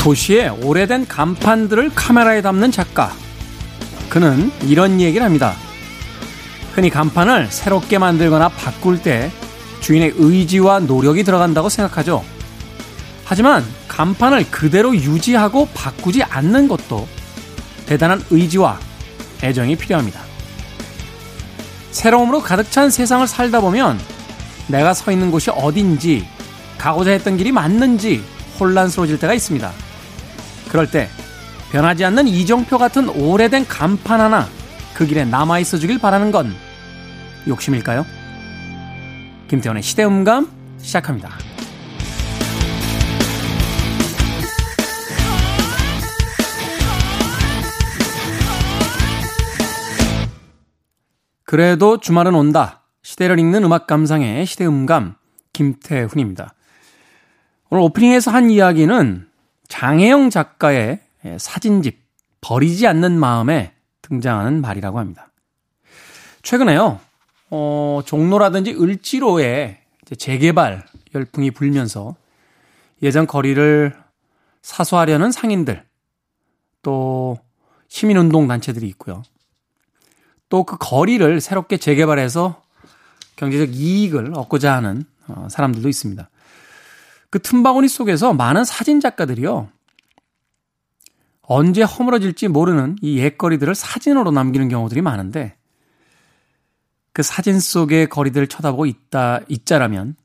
도시의 오래된 간판들을 카메라에 담는 작가. 그는 이런 얘기를 합니다. 흔히 간판을 새롭게 만들거나 바꿀 때 주인의 의지와 노력이 들어간다고 생각하죠. 하지만 간판을 그대로 유지하고 바꾸지 않는 것도 대단한 의지와 애정이 필요합니다. 새로움으로 가득 찬 세상을 살다 보면 내가 서 있는 곳이 어딘지, 가고자 했던 길이 맞는지 혼란스러워질 때가 있습니다. 그럴 때 변하지 않는 이정표 같은 오래된 간판 하나 그 길에 남아있어 주길 바라는 건 욕심일까요? 김태원의 시대음감 시작합니다. 그래도 주말은 온다. 시대를 읽는 음악 감상의 시대음감 김태훈입니다. 오늘 오프닝에서 한 이야기는 장혜영 작가의 사진집 버리지 않는 마음에 등장하는 말이라고 합니다. 최근에요, 어, 종로라든지 을지로에 재개발 열풍이 불면서 예전 거리를 사수하려는 상인들, 또 시민운동 단체들이 있고요. 또 그 거리를 새롭게 재개발해서 경제적 이익을 얻고자 하는 어, 사람들도 있습니다. 그 틈바구니 속에서 많은 사진 작가들이요. 언제 허물어질지 모르는 이 옛거리들을 사진으로 남기는 경우들이 많은데 그 사진 속의 거리들을 쳐다보고 있다, 있자라면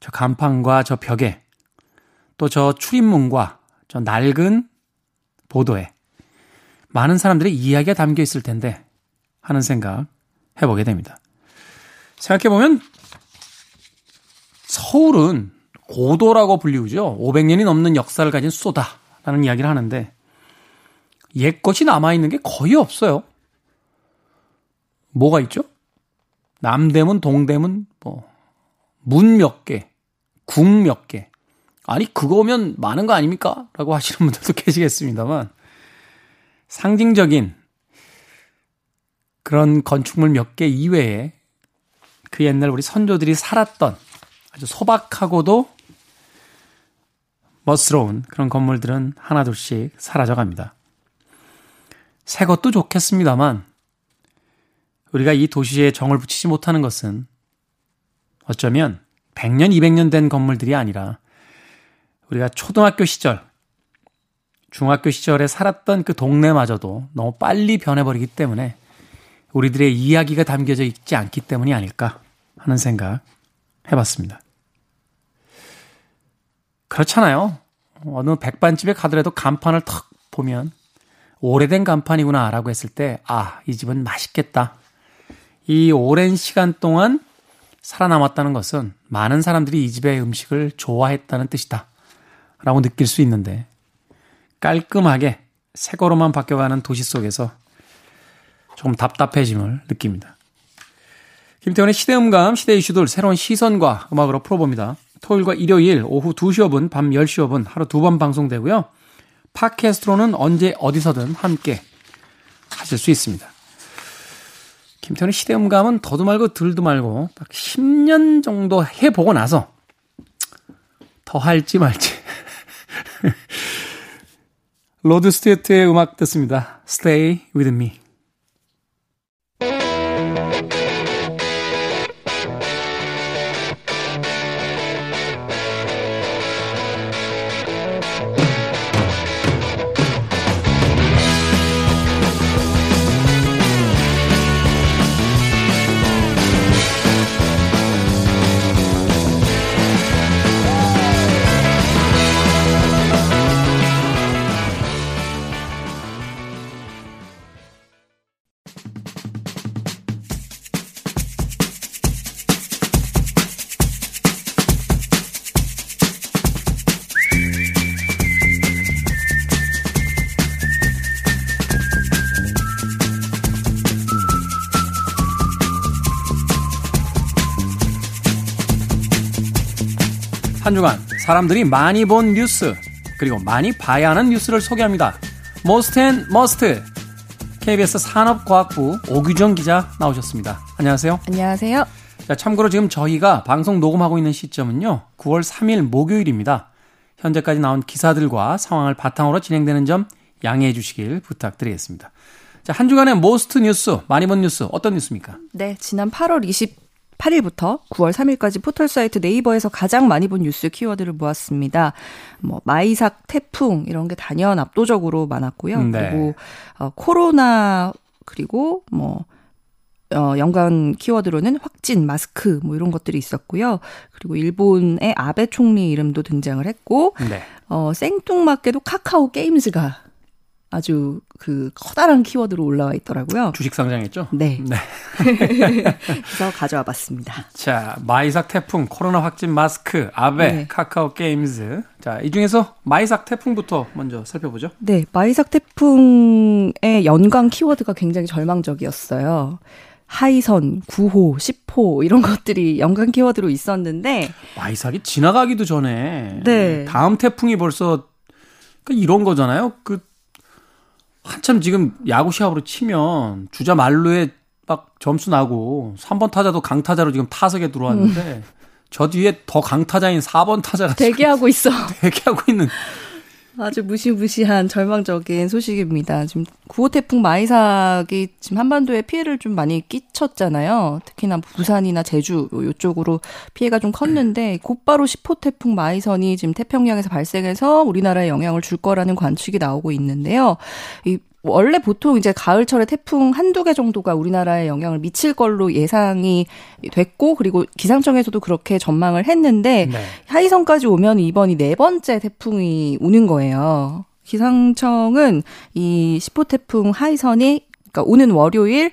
저 간판과 저 벽에 또 저 출입문과 저 낡은 보도에 많은 사람들의 이야기가 담겨 있을 텐데 하는 생각 해보게 됩니다. 생각해보면 서울은 고도라고 불리우죠. 500년이 넘는 역사를 가진 수도다라는 이야기를 하는데 옛 것이 남아 있는 게 거의 없어요. 뭐가 있죠? 남대문, 동대문, 뭐, 문 몇 개, 국몇 개. 아니, 그거면 많은 거 아닙니까? 라고 하시는 분들도 계시겠습니다만, 상징적인 그런 건축물 몇 개 이외에 그 옛날 우리 선조들이 살았던 아주 소박하고도 멋스러운 그런 건물들은 하나둘씩 사라져 갑니다. 새 것도 좋겠습니다만 우리가 이 도시에 정을 붙이지 못하는 것은 어쩌면 100년, 200년 된 건물들이 아니라 우리가 초등학교 시절, 중학교 시절에 살았던 그 동네마저도 너무 빨리 변해버리기 때문에 우리들의 이야기가 담겨져 있지 않기 때문이 아닐까 하는 생각 해봤습니다. 그렇잖아요. 어느 백반집에 가더라도 간판을 턱 보면 오래된 간판이구나 라고 했을 때, 아, 이 집은 맛있겠다. 이 오랜 시간 동안 살아남았다는 것은 많은 사람들이 이 집의 음식을 좋아했다는 뜻이다. 라고 느낄 수 있는데, 깔끔하게 새 거로만 바뀌어가는 도시 속에서 조금 답답해짐을 느낍니다. 김태훈의 시대음감, 시대 이슈를 새로운 시선과 음악으로 풀어봅니다. 토요일과 일요일 오후 2시 5분, 밤 10시 5분 하루 두 번 방송되고요. 팟캐스트로는 언제 어디서든 함께 하실 수 있습니다. 김태훈의 시대음감은 더도 말고 덜도 말고 딱 10년 정도 해보고 나서 더 할지 말지. 로드 스튜어트의 음악 듣습니다. Stay with me. 사람들이 많이 본 뉴스 그리고 많이 봐야 하는 뉴스를 소개합니다. Most and Must KBS 산업과학부 오규정 기자 나오셨습니다. 안녕하세요. 안녕하세요. 자, 참고로 지금 저희가 방송 녹음하고 있는 시점은요. 9월 3일 목요일입니다. 현재까지 나온 기사들과 상황을 바탕으로 진행되는 점 양해해 주시길 부탁드리겠습니다. 자, 한 주간의 Most 뉴스, 많이 본 뉴스, 어떤 뉴스입니까? 네, 지난 8월 28일부터 9월 3일까지 포털 사이트 네이버에서 가장 많이 본 뉴스 키워드를 모았습니다. 뭐 마이삭, 태풍 이런 게 단연 압도적으로 많았고요. 네. 그리고 어, 코로나 그리고 뭐 어, 연관 키워드로는 확진, 마스크 뭐 이런 것들이 있었고요. 그리고 일본의 아베 총리 이름도 등장을 했고 네. 어, 생뚱맞게도 카카오 게임즈가 아주 그 커다란 키워드로 올라와 있더라고요. 주식 상장했죠? 네. 네. 그래서 가져와 봤습니다. 자, 마이삭 태풍, 코로나 확진 마스크, 아베, 네. 카카오 게임즈. 자, 이 중에서 마이삭 태풍부터 먼저 살펴보죠. 네, 마이삭 태풍의 연관 키워드가 굉장히 절망적이었어요. 하이선, 9호, 10호 이런 것들이 연관 키워드로 있었는데 마이삭이 지나가기도 전에 네. 다음 태풍이 벌써 그 이런 거잖아요. 그 한참 지금 야구 시합으로 치면 주자 말루에 막 점수 나고 3번 타자도 강타자로 지금 타석에 들어왔는데 음. 저 뒤에 더 강타자인 4번 타자가 대기하고 있어. 대기하고 있는 아주 무시무시한 절망적인 소식입니다. 지금 9호 태풍 마이삭이 지금 한반도에 피해를 좀 많이 끼쳤잖아요. 특히나 부산이나 제주 요쪽으로 피해가 좀 컸는데 곧바로 10호 태풍 마이선이 지금 태평양에서 발생해서 우리나라에 영향을 줄 거라는 관측이 나오고 있는데요. 이 원래 보통 이제 가을철에 태풍 한두 개 정도가 우리나라에 영향을 미칠 걸로 예상이 됐고 그리고 기상청에서도 그렇게 전망을 했는데 네. 하이선까지 오면 이번이 네 번째 태풍이 오는 거예요. 기상청은 이 10호 태풍 하이선이 그러니까 오는 월요일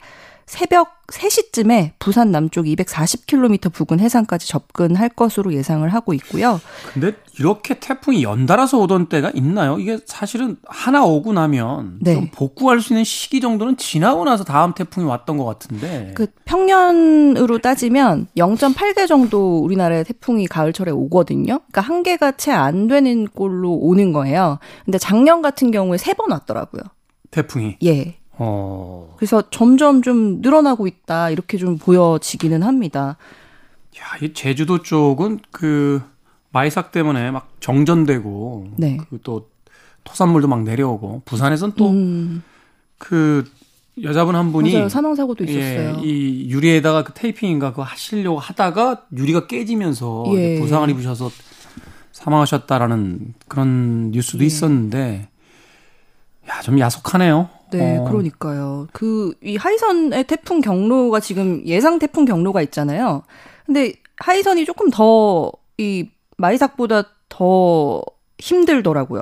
새벽 3시쯤에 부산 남쪽 240km 부근 해상까지 접근할 것으로 예상을 하고 있고요. 근데 이렇게 태풍이 연달아서 오던 때가 있나요? 이게 사실은 하나 오고 나면 네. 좀 복구할 수 있는 시기 정도는 지나고 나서 다음 태풍이 왔던 것 같은데. 그 평년으로 따지면 0.8개 정도 우리나라에 태풍이 가을철에 오거든요. 그러니까 한 개가 채 안 되는 꼴로 오는 거예요. 근데 작년 같은 경우에 세 번 왔더라고요. 태풍이. 예. 어. 그래서 점점 좀 늘어나고 있다 이렇게 좀 보여지기는 합니다. 야, 이 제주도 쪽은 그 마이삭 때문에 막 정전되고 네. 그또 토산물도 막 내려오고 부산에선 또그 음. 그 여자분 한 분이 맞아요. 사망 사고도 예, 있었어요. 예, 이 유리에다가 그 테이핑인가 그거 하시려고 하다가 유리가 깨지면서 예. 부상을 입으셔서 사망하셨다라는 그런 뉴스도 예. 있었는데 야, 좀 야속하네요. 네, 어. 그러니까요. 그, 이 하이선의 태풍 경로가 지금 예상 태풍 경로가 있잖아요. 근데 하이선이 조금 더, 이, 마이삭보다 더 힘들더라고요.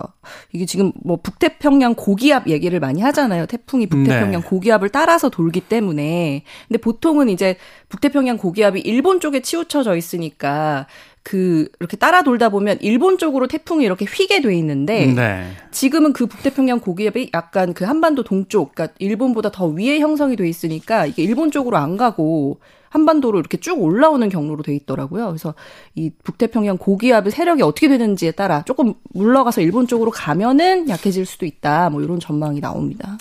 이게 지금 뭐 북태평양 고기압 얘기를 많이 하잖아요. 태풍이 북태평양 네. 고기압을 따라서 돌기 때문에. 근데 보통은 이제 북태평양 고기압이 일본 쪽에 치우쳐져 있으니까 그 이렇게 따라 돌다 보면 일본 쪽으로 태풍이 이렇게 휘게 돼 있는데 네. 지금은 그 북태평양 고기압이 약간 그 한반도 동쪽, 그러니까 일본보다 더 위에 형성이 돼 있으니까 이게 일본 쪽으로 안 가고 한반도로 이렇게 쭉 올라오는 경로로 돼 있더라고요. 그래서 이 북태평양 고기압의 세력이 어떻게 되는지에 따라 조금 물러가서 일본 쪽으로 가면은 약해질 수도 있다. 뭐 이런 전망이 나옵니다.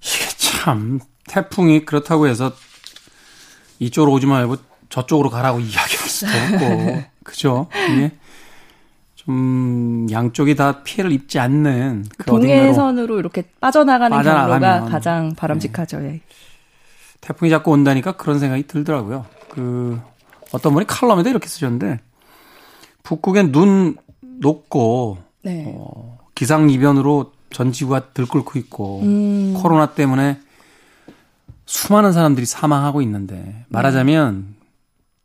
이게 참 태풍이 그렇다고 해서 이쪽으로 오지 말고 저쪽으로 가라고 이야기할 수도 없고 그죠? 이게 좀 양쪽이 다 피해를 입지 않는 그 동해선으로 이렇게 빠져나가는 경로가 가장 바람직하죠. 네. 태풍이 자꾸 온다니까 그런 생각이 들더라고요. 그 어떤 분이 칼럼에도 이렇게 쓰셨는데 북극엔 눈 녹고 네. 어, 기상 이변으로 전 지구가 들끓고 있고 음. 코로나 때문에 수많은 사람들이 사망하고 있는데 말하자면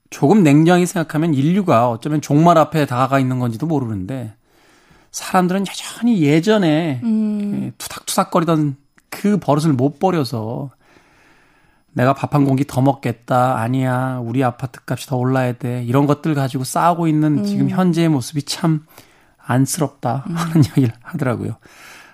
조금 냉정히 생각하면 인류가 어쩌면 종말 앞에 다가가 있는 건지도 모르는데 사람들은 여전히 예전에 음. 투닥투닥거리던 그 버릇을 못 버려서 내가 밥 한 공기 더 먹겠다. 아니야. 우리 아파트 값이 더 올라야 돼. 이런 것들 가지고 싸우고 있는 음. 지금 현재의 모습이 참 안쓰럽다 음. 하는 이야기를 하더라고요.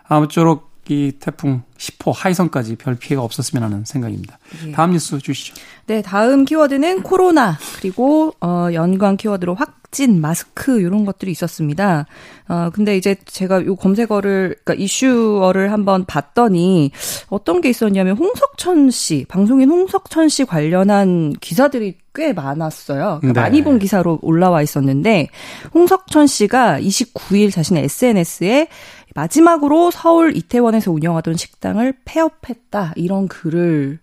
아무쪼록 이 태풍 10호 하이선까지 별 피해가 없었으면 하는 생각입니다. 예. 다음 뉴스 주시죠. 네, 다음 키워드는 코로나 그리고 어 연관 키워드로 확진, 마스크 이런 것들이 있었습니다. 어 근데 이제 제가 요 검색어를 그러니까 이슈어를 한번 봤더니 어떤 게 있었냐면 홍석천 씨, 방송인 홍석천 씨 관련한 기사들이 꽤 많았어요. 그러니까 네. 많이 본 기사로 올라와 있었는데 홍석천 씨가 29일 자신의 SNS에 마지막으로 서울 이태원에서 운영하던 식당을 폐업했다 이런 글을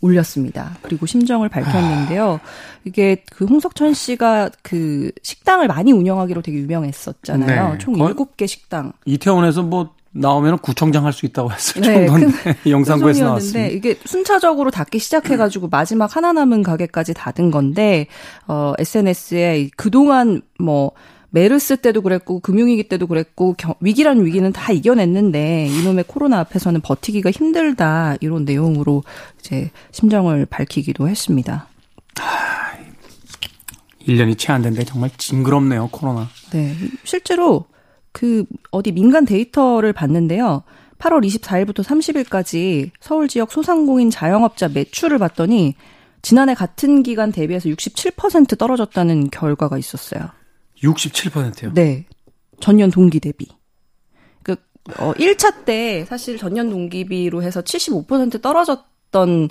올렸습니다. 그리고 심정을 밝혔는데요. 이게 그 홍석천 씨가 그 식당을 많이 운영하기로 되게 유명했었잖아요. 네. 총 7개 식당. 이태원에서 뭐 나오면 구청장 할 수 있다고 했을 네, 정도인데 영상부에서 나왔는데 이게 순차적으로 닫기 시작해가지고 마지막 하나 남은 가게까지 닫은 건데 어 SNS에 그동안 뭐 메르스 때도 그랬고 금융위기 때도 그랬고 겨, 위기란 위기는 다 이겨냈는데 이놈의 코로나 앞에서는 버티기가 힘들다 이런 내용으로 이제 심정을 밝히기도 했습니다. 하, 1년이 채 안 된데 정말 징그럽네요 코로나. 네, 실제로 그 어디 민간 데이터를 봤는데요. 8월 24일부터 30일까지 서울 지역 소상공인 자영업자 매출을 봤더니 지난해 같은 기간 대비해서 67% 떨어졌다는 결과가 있었어요. 67%요? 네. 전년 동기 대비. 그, 어, 1차 때 사실 전년 동기비로 해서 75% 떨어졌던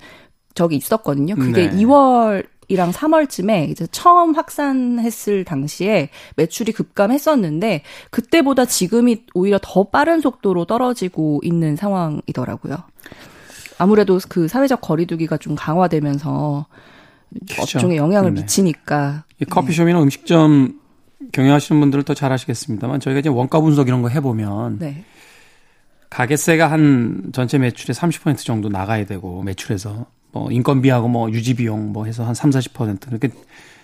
적이 있었거든요. 그게 네. 2월 이랑 3월쯤에 이제 처음 확산했을 당시에 매출이 급감했었는데 그때보다 지금이 오히려 더 빠른 속도로 떨어지고 있는 상황이더라고요. 아무래도 그 사회적 거리두기가 좀 강화되면서 그렇죠. 업종에 영향을 네. 미치니까. 이 커피숍이나 네. 음식점 경영하시는 분들은 더 잘 아시겠습니다만 저희가 이제 원가 분석 이런 거 해보면 네. 가게세가 한 전체 매출의 30% 정도 나가야 되고 매출에서 뭐 인건비하고 뭐 유지비용 뭐 해서 한 3, 40% 이렇게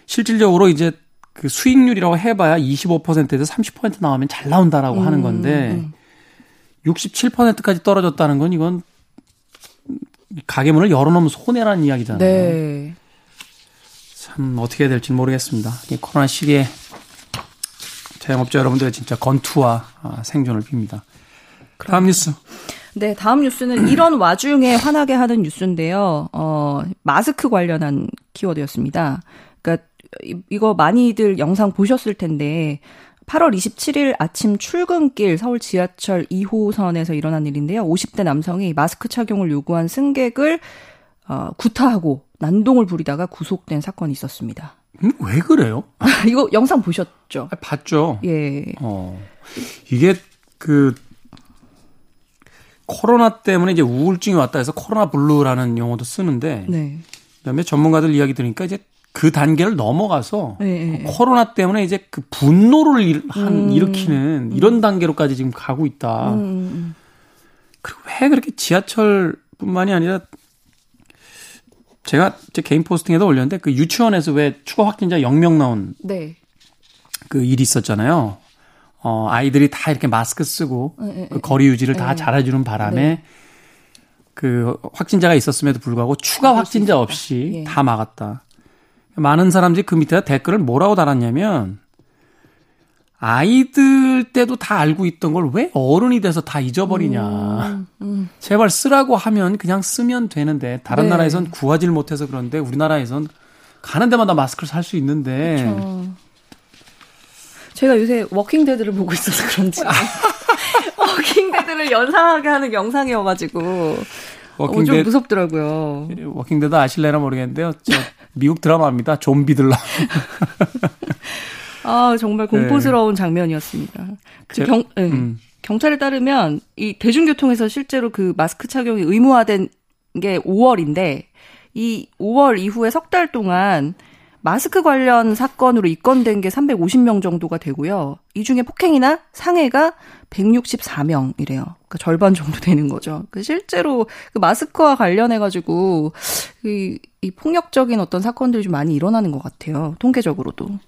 실질적으로 이제 그 수익률이라고 해봐야 25%에서 30% 나오면 잘 나온다라고 음, 하는 건데 음. 67%까지 떨어졌다는 건 이건 가게 문을 열어놓으면 손해라는 이야기잖아요. 네. 참 어떻게 해야 될지 모르겠습니다. 코로나 시기에 자영업자 여러분들의 진짜 건투와 아, 생존을 빕니다. 다음 뉴스. 네, 다음 뉴스는 이런 와중에 화나게 하는 뉴스인데요. 어, 마스크 관련한 키워드였습니다. 그러니까 이거 많이들 영상 보셨을 텐데 8월 27일 아침 출근길 서울 지하철 2호선에서 일어난 일인데요. 50대 남성이 마스크 착용을 요구한 승객을 어, 구타하고 난동을 부리다가 구속된 사건이 있었습니다. 음, 왜 그래요? 이거 영상 보셨죠? 아, 봤죠. 예. 어. 이게 그 코로나 때문에 이제 우울증이 왔다 해서 코로나 블루라는 용어도 쓰는데 네. 그다음에 전문가들 이야기 들으니까 이제 그 단계를 넘어가서 네. 코로나 때문에 이제 그 분노를 일, 한, 음. 일으키는 이런 단계로까지 지금 가고 있다. 음. 음, 음. 그리고 왜 그렇게 지하철뿐만이 아니라 제가 제 개인 포스팅에도 올렸는데 그 유치원에서 왜 추가 확진자 0명 나온 네. 그 일이 있었잖아요. 어, 아이들이 다 이렇게 마스크 쓰고 네, 그 거리 유지를 다 잘해주는 바람에 네. 그 확진자가 있었음에도 불구하고 추가 확진자 없이 예. 다 막았다. 많은 사람들이 그 밑에 댓글을 뭐라고 달았냐면 아이들 때도 다 알고 있던 걸 왜 어른이 돼서 다 잊어버리냐. 음, 음. 제발 쓰라고 하면 그냥 쓰면 되는데 다른 네. 나라에선 구하지를 못해서 그런데 우리나라에선 가는 데마다 마스크를 살 수 있는데. 그쵸. 제가 요새 워킹데드를 보고 있어서 그런지 워킹데드를 연상하게 하는 영상이어가지고 워킹데드, 어, 좀 무섭더라고요. 워킹데드 아실래나 모르겠는데요. 저 미국 드라마입니다. 좀비 드라마. 아, 정말 공포스러운 네. 장면이었습니다. 그 제, 경, 네. 음. 경찰에 따르면 이 대중교통에서 실제로 그 마스크 착용이 의무화된 게 5월인데 이 5월 이후에 석 달 동안 마스크 관련 사건으로 입건된 게 350명 정도가 되고요. 이 중에 폭행이나 상해가 164명이래요. 그러니까 절반 정도 되는 거죠. 그 실제로 그 마스크와 관련해가지고 이, 이 폭력적인 어떤 사건들이 좀 많이 일어나는 것 같아요. 통계적으로도.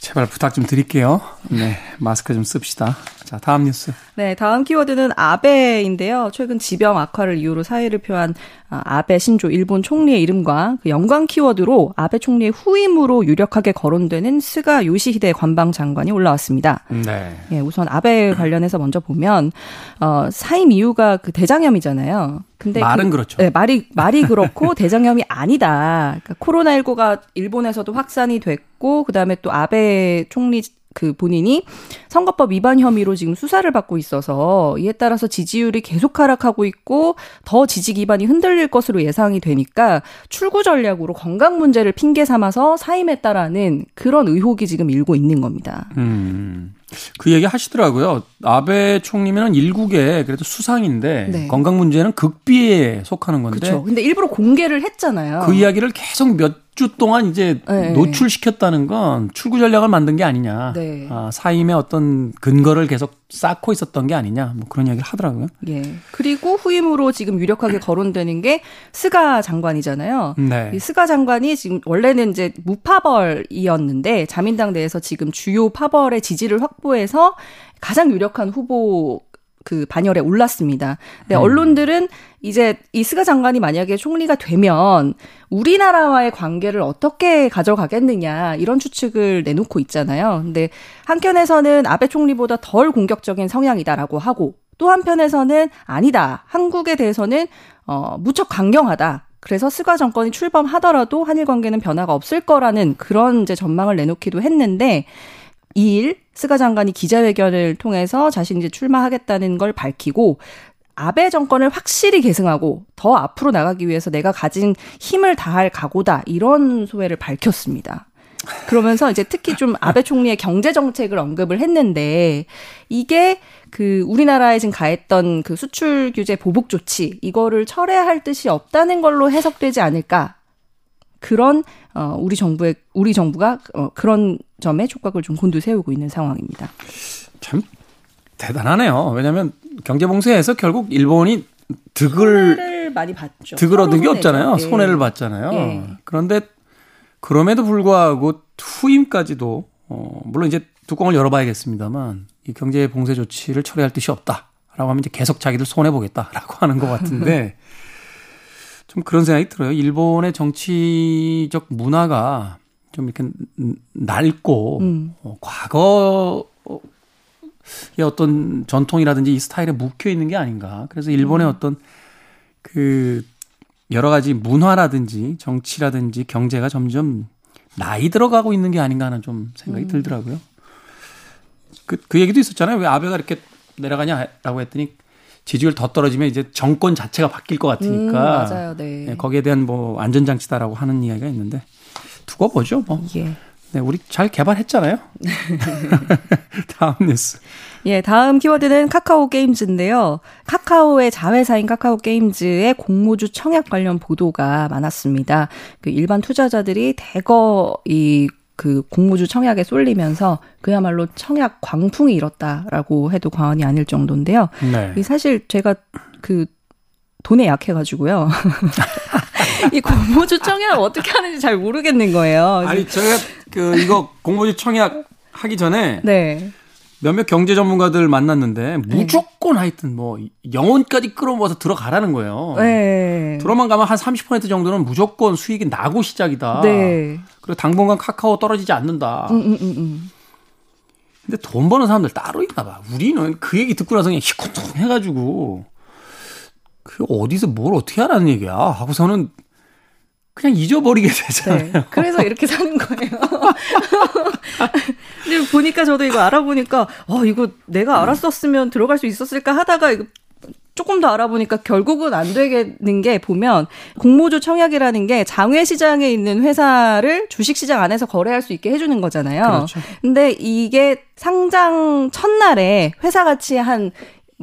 제발 부탁 좀 드릴게요. 네, 마스크 좀 씁시다. 자, 다음 뉴스. 네, 다음 키워드는 아베인데요. 최근 지병 악화를 이유로 사의를 표한 아, 아베 신조 일본 총리의 이름과 그 연관 키워드로 아베 총리의 후임으로 유력하게 거론되는 스가 요시히데 관방 장관이 올라왔습니다. 네. 예, 우선 아베 관련해서 먼저 보면 어, 사임 이유가 그 대장염이잖아요. 근데 말은 그, 렇죠 네, 말이 말이 그렇고 대장염이 아니다. 그러니까 코로나19가 일본에서도 확산이 됐고 그다음에 또 아베 총리 그 본인이 선거법 위반 혐의로 지금 수사를 받고 있어서 이에 따라서 지지율이 계속 하락하고 있고 더 지지 기반이 흔들릴 것으로 예상이 되니까 출구 전략으로 건강 문제를 핑계 삼아서 사임했다라는 그런 의혹이 지금 일고 있는 겁니다. 음. 그 얘기 하시더라고요. 아베 총리면은 일국의 그래도 수상인데 네. 건강 문제는 극비에 속하는 건데. 그렇죠. 근데 일부러 공개를 했잖아요. 그 이야기를 계속 몇 주 동안 이제 네. 노출시켰다는 건 출구 전략을 만든 게 아니냐. 네. 아, 사임의 어떤 근거를 계속 쌓고 있었던 게 아니냐. 뭐 그런 이야기를 하더라고요. 예. 그리고 후임으로 지금 유력하게 거론되는 게 스가 장관이잖아요. 네. 이 스가 장관이 지금 원래는 이제 무파벌이었는데 자민당 내에서 지금 주요 파벌의 지지를 확보해서 가장 유력한 후보 그 반열에 올랐습니다. 근데 음. 언론들은 이제 이 스가 장관이 만약에 총리가 되면 우리나라와의 관계를 어떻게 가져가겠느냐 이런 추측을 내놓고 있잖아요. 근데 한편에서는 아베 총리보다 덜 공격적인 성향이다라고 하고 또 한편에서는 아니다. 한국에 대해서는 어 무척 강경하다. 그래서 스가 정권이 출범하더라도 한일 관계는 변화가 없을 거라는 그런 이제 전망을 내놓기도 했는데 2일 스가 장관이 기자회견을 통해서 자신이 이제 출마하겠다는 걸 밝히고 아베 정권을 확실히 계승하고 더 앞으로 나가기 위해서 내가 가진 힘을 다할 각오다 이런 소회를 밝혔습니다. 그러면서 이제 특히 좀 아베 총리의 경제 정책을 언급을 했는데 이게 그 우리나라에 지금 가했던 그 수출 규제 보복 조치 이거를 철회할 뜻이 없다는 걸로 해석되지 않을까 그런 어 우리 정부의 우리 정부가 어 그런 점에 촉각을 좀 곤두세우고 있는 상황입니다. 참 대단하네요. 왜냐하면 경제 봉쇄에서 결국 일본이 득을 많이 봤죠. 득을 얻은 게 없잖아요. 네. 손해를 봤잖아요. 네. 그런데 그럼에도 불구하고 후임까지도 어 물론 이제 뚜껑을 열어봐야겠습니다만 이 경제 봉쇄 조치를 처리할 뜻이 없다라고 하면 이제 계속 자기들 손해 보겠다라고 하는 것 같은데 좀 그런 생각이 들어요. 일본의 정치적 문화가 좀 이렇게 낡고 음. 어, 과거의 어떤 전통이라든지 이 스타일에 묵혀 있는 게 아닌가. 그래서 일본의 음. 어떤 그 여러 가지 문화라든지 정치라든지 경제가 점점 나이 들어가고 있는 게 아닌가 하는 좀 생각이 음. 들더라고요. 그, 그 얘기도 있었잖아요. 왜 아베가 이렇게 내려가냐라고 했더니 지지율 더 떨어지면 이제 정권 자체가 바뀔 것 같으니까. 음, 맞아요. 네. 네. 거기에 대한 뭐 안전장치다라고 하는 이야기가 있는데 두고 보죠. 뭐. 예. 네, 우리 잘 개발했잖아요. 다음 뉴스. 예, 다음 키워드는 카카오 게임즈인데요. 카카오의 자회사인 카카오 게임즈의 공모주 청약 관련 보도가 많았습니다. 그 일반 투자자들이 대거 이 그 공모주 청약에 쏠리면서 그야말로 청약 광풍이 일었다라고 해도 과언이 아닐 정도인데요. 네. 이 사실 제가 그 돈에 약해가지고요. 이 공모주 청약 어떻게 하는지 잘 모르겠는 거예요. 아니 제가 그 이거 공모주 청약 하기 전에 네. 몇몇 경제 전문가들 만났는데 네. 무조건 네. 하여튼 뭐 영혼까지 끌어모아서 들어가라는 거예요. 네. 들어만 가면 한 30% 정도는 무조건 수익이 나고 시작이다. 네. 그리고 당분간 카카오 떨어지지 않는다. 음, 음, 음, 음. 근데 돈 버는 사람들 따로 있나 봐. 우리는 그 얘기 듣고 나서 그냥 희쿠통 해가지고 그 어디서 뭘 어떻게 하라는 얘기야 하고서는 그냥 잊어버리게 되잖아요. 네, 그래서 이렇게 사는 거예요. 근데 보니까 저도 이거 알아보니까 어 이거 내가 알았었으면 들어갈 수 있었을까 하다가 이거 조금 더 알아보니까 결국은 안 되겠는 게 보면 공모주 청약이라는 게 장외 시장에 있는 회사를 주식 시장 안에서 거래할 수 있게 해주는 거잖아요. 그렇죠. 근데 이게 상장 첫날에 회사 가치 한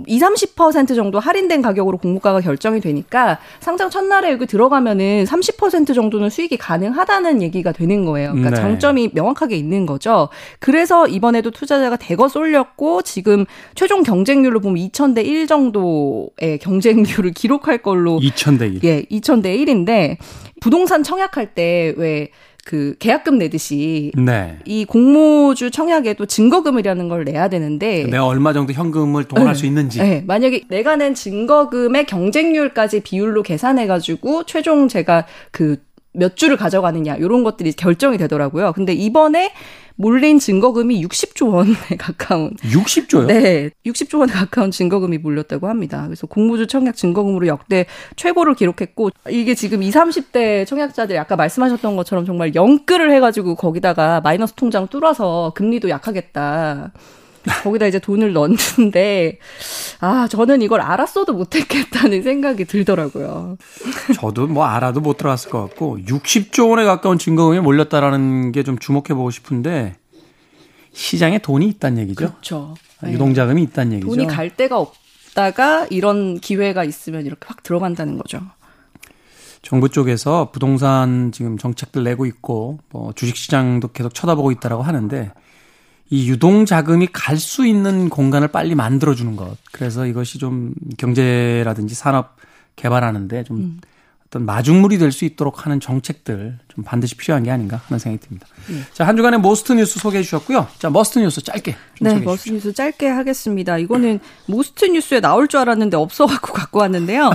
20, 30% 정도 할인된 가격으로 공모가가 결정이 되니까 상장 첫날에 여기 들어가면은 30% 정도는 수익이 가능하다는 얘기가 되는 거예요. 그러니까 네. 장점이 명확하게 있는 거죠. 그래서 이번에도 투자자가 대거 쏠렸고 지금 최종 경쟁률로 보면 2000대 1 정도의 경쟁률을 기록할 걸로 2000대 1. 예, 2000대 1인데 부동산 청약할 때 왜 그 계약금 내듯이 네. 이 공모주 청약에도 증거금이라는 걸 내야 되는데 내가 얼마 정도 현금을 동원할 네. 수 있는지 네. 만약에 내가 낸 증거금의 경쟁률까지 비율로 계산해 가지고 최종 제가 그 몇 주를 가져가느냐 이런 것들이 결정이 되더라고요. 근데 이번에 몰린 증거금이 60조 원에 가까운 60조요? 네, 60조 원에 가까운 증거금이 몰렸다고 합니다. 그래서 공무주 청약 증거금으로 역대 최고를 기록했고 이게 지금 20, 30대 청약자들이 아까 말씀하셨던 것처럼 정말 영끌을 해가지고 거기다가 마이너스 통장 뚫어서 금리도 약하겠다. 거기다 이제 돈을 넣는데 아 저는 이걸 알았어도 못했겠다는 생각이 들더라고요. 저도 뭐 알아도 못 들어갔을 것 같고 60조 원에 가까운 증거금이 몰렸다라는 게 좀 주목해 보고 싶은데 시장에 돈이 있다는 얘기죠. 그렇죠. 네. 유동자금이 있다는 얘기죠. 돈이 갈 데가 없다가 이런 기회가 있으면 이렇게 확 들어간다는 거죠. 정부 쪽에서 부동산 지금 정책들 내고 있고 뭐 주식 시장도 계속 쳐다보고 있다라고 하는데 이 유동 자금이 갈 수 있는 공간을 빨리 만들어 주는 것. 그래서 이것이 좀 경제라든지 산업 개발하는데 좀 음. 어떤 마중물이 될 수 있도록 하는 정책들 좀 반드시 필요한 게 아닌가 하는 생각이 듭니다. 네. 자, 한 주간의 Most 뉴스 소개해 주셨고요. 자, Must 뉴스 짧게 네, Must 뉴스 짧게 하겠습니다. 이거는 Most 뉴스에 나올 줄 알았는데 없어갖고 갖고 왔는데요.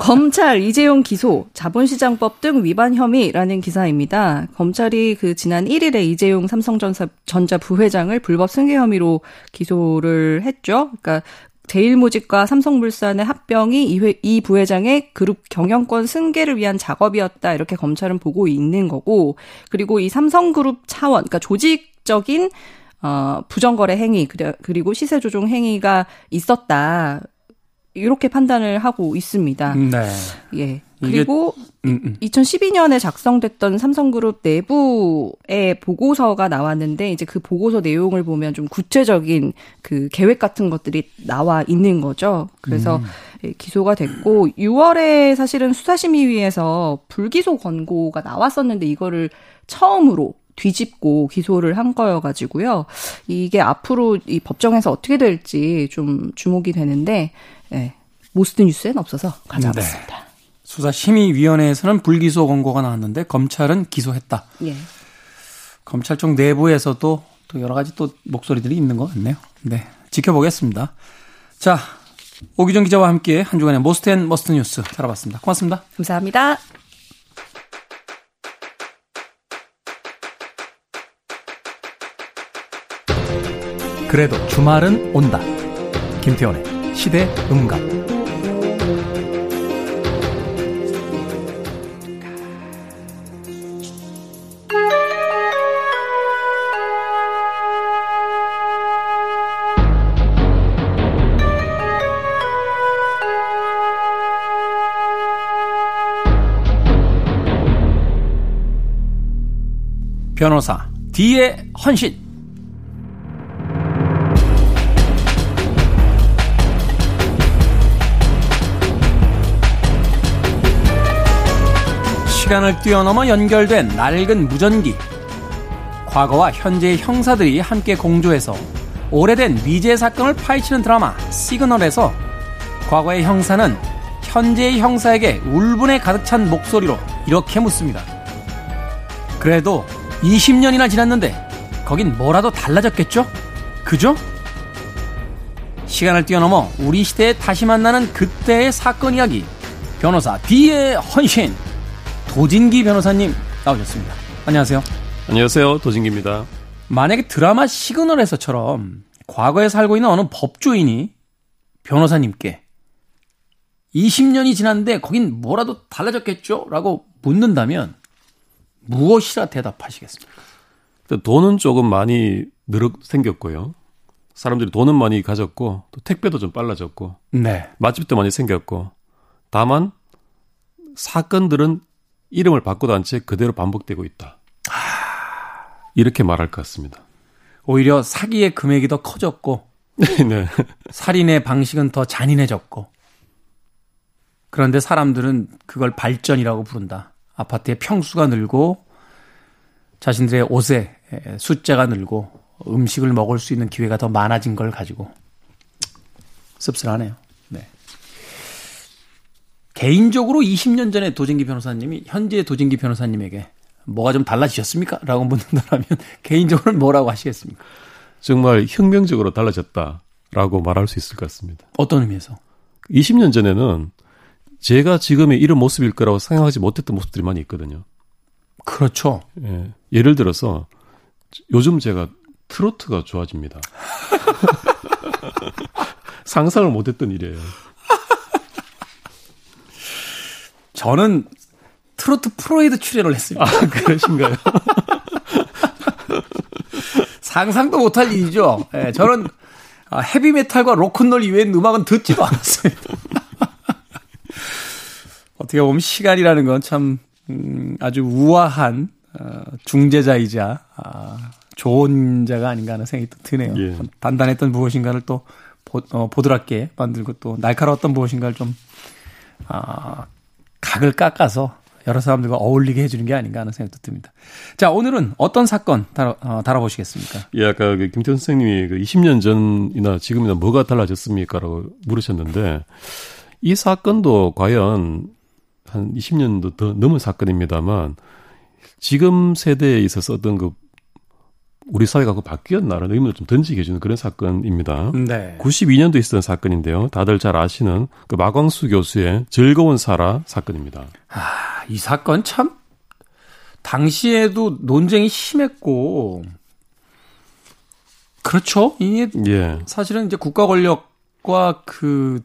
검찰 이재용 기소, 자본시장법 등 위반 혐의라는 기사입니다. 검찰이 그 지난 1일에 이재용 삼성전자 전자 부회장을 불법 승계 혐의로 기소를 했죠. 그러니까 제일모직과 삼성물산의 합병이 이, 회, 이 부회장의 그룹 경영권 승계를 위한 작업이었다 이렇게 검찰은 보고 있는 거고 그리고 이 삼성그룹 차원 그러니까 조직적인 어 부정거래 행위 그리고 시세 조종 행위가 있었다. 이렇게 판단을 하고 있습니다. 네. 예. 그리고 음, 음. 2012년에 작성됐던 삼성그룹 내부의 보고서가 나왔는데 이제 그 보고서 내용을 보면 좀 구체적인 그 계획 같은 것들이 나와 있는 거죠. 그래서 음. 예, 기소가 됐고 6월에 사실은 수사심의위에서 불기소 권고가 나왔었는데 이거를 처음으로 뒤집고 기소를 한 거여가지고요. 이게 앞으로 이 법정에서 어떻게 될지 좀 주목이 되는데, 예, 모스트 뉴스엔 없어서 가져왔습니다. 네. 수사심의위원회에서는 불기소 권고가 나왔는데 검찰은 기소했다. 예. 검찰 쪽 내부에서도 또 여러 가지 또 목소리들이 있는 것 같네요. 네. 지켜보겠습니다. 자, 오기정 기자와 함께 한 주간의 Most and Must 뉴스 살펴봤습니다. 고맙습니다. 감사합니다. 그래도 주말은 온다. 김태훈의 시대 음감. 변호사 D의 헌신 시간을 뛰어넘어 연결된 낡은 무전기 과거와 현재의 형사들이 함께 공조해서 오래된 미제 사건을 파헤치는 드라마 시그널에서 과거의 형사는 현재의 형사에게 울분에 가득 찬 목소리로 이렇게 묻습니다. 그래도 20년이나 지났는데 거긴 뭐라도 달라졌겠죠? 그죠? 시간을 뛰어넘어 우리 시대에 다시 만나는 그때의 사건 이야기 변호사 D의 헌신 도진기 변호사님 나오셨습니다. 안녕하세요. 안녕하세요. 도진기입니다. 만약에 드라마 시그널에서처럼 과거에 살고 있는 어느 법조인이 변호사님께 20년이 지났는데 거긴 뭐라도 달라졌겠죠? 라고 묻는다면 무엇이라 대답하시겠습니까? 돈은 조금 많이 늘어 생겼고요. 사람들이 돈은 많이 가졌고 또 택배도 좀 빨라졌고 네. 맛집도 많이 생겼고 다만 사건들은 이름을 바꾸도 않채 그대로 반복되고 있다. 이렇게 말할 것 같습니다. 오히려 사기의 금액이 더 커졌고 네. 살인의 방식은 더 잔인해졌고 그런데 사람들은 그걸 발전이라고 부른다. 아파트의 평수가 늘고 자신들의 옷의 숫자가 늘고 음식을 먹을 수 있는 기회가 더 많아진 걸 가지고 씁쓸하네요. 네. 개인적으로 20년 전에 도진기 변호사님이 현재 도진기 변호사님에게 뭐가 좀 달라지셨습니까? 라고 묻는다면 개인적으로는 뭐라고 하시겠습니까? 정말 혁명적으로 달라졌다라고 말할 수 있을 것 같습니다. 어떤 의미에서? 20년 전에는 제가 지금의 이런 모습일 거라고 생각하지 못했던 모습들이 많이 있거든요. 그렇죠. 예. 예를 들어서 요즘 제가 트로트가 좋아집니다. 상상을 못했던 일이에요. 저는 트로트 프로에도 출연을 했습니다. 아, 그러신가요? 상상도 못할 일이죠. 네, 저는 아, 헤비메탈과 로큰롤 이외엔 음악은 듣지도 않았습니다. 어떻게 보면 시간이라는 건참 음, 아주 우아한 어, 중재자이자 아, 좋은 자가 아닌가 하는 생각이 또 드네요. 예. 단단했던 무엇인가를 또 보, 어, 보드랍게 만들고 또 날카로웠던 무엇인가를 좀 아, 각을 깎아서 여러 사람들과 어울리게 해주는 게 아닌가 하는 생각도 듭니다. 자, 오늘은 어떤 사건 다뤄, 어, 다뤄보시겠습니까? 예, 아까 그 김태훈 선생님이 그 20년 전이나 지금이나 뭐가 달라졌습니까? 라고 물으셨는데, 이 사건도 과연 한 20년도 더 넘은 사건입니다만, 지금 세대에 있어서 어떤 그 우리 사회가 그 바뀌었나라는 의문을 좀 던지게 해주는 그런 사건입니다. 네. 92년도 있었던 사건인데요. 다들 잘 아시는 그 마광수 교수의 즐거운 살아 사건입니다. 아, 이 사건 참 당시에도 논쟁이 심했고 그렇죠. 이게 예. 사실은 이제 국가 권력과 그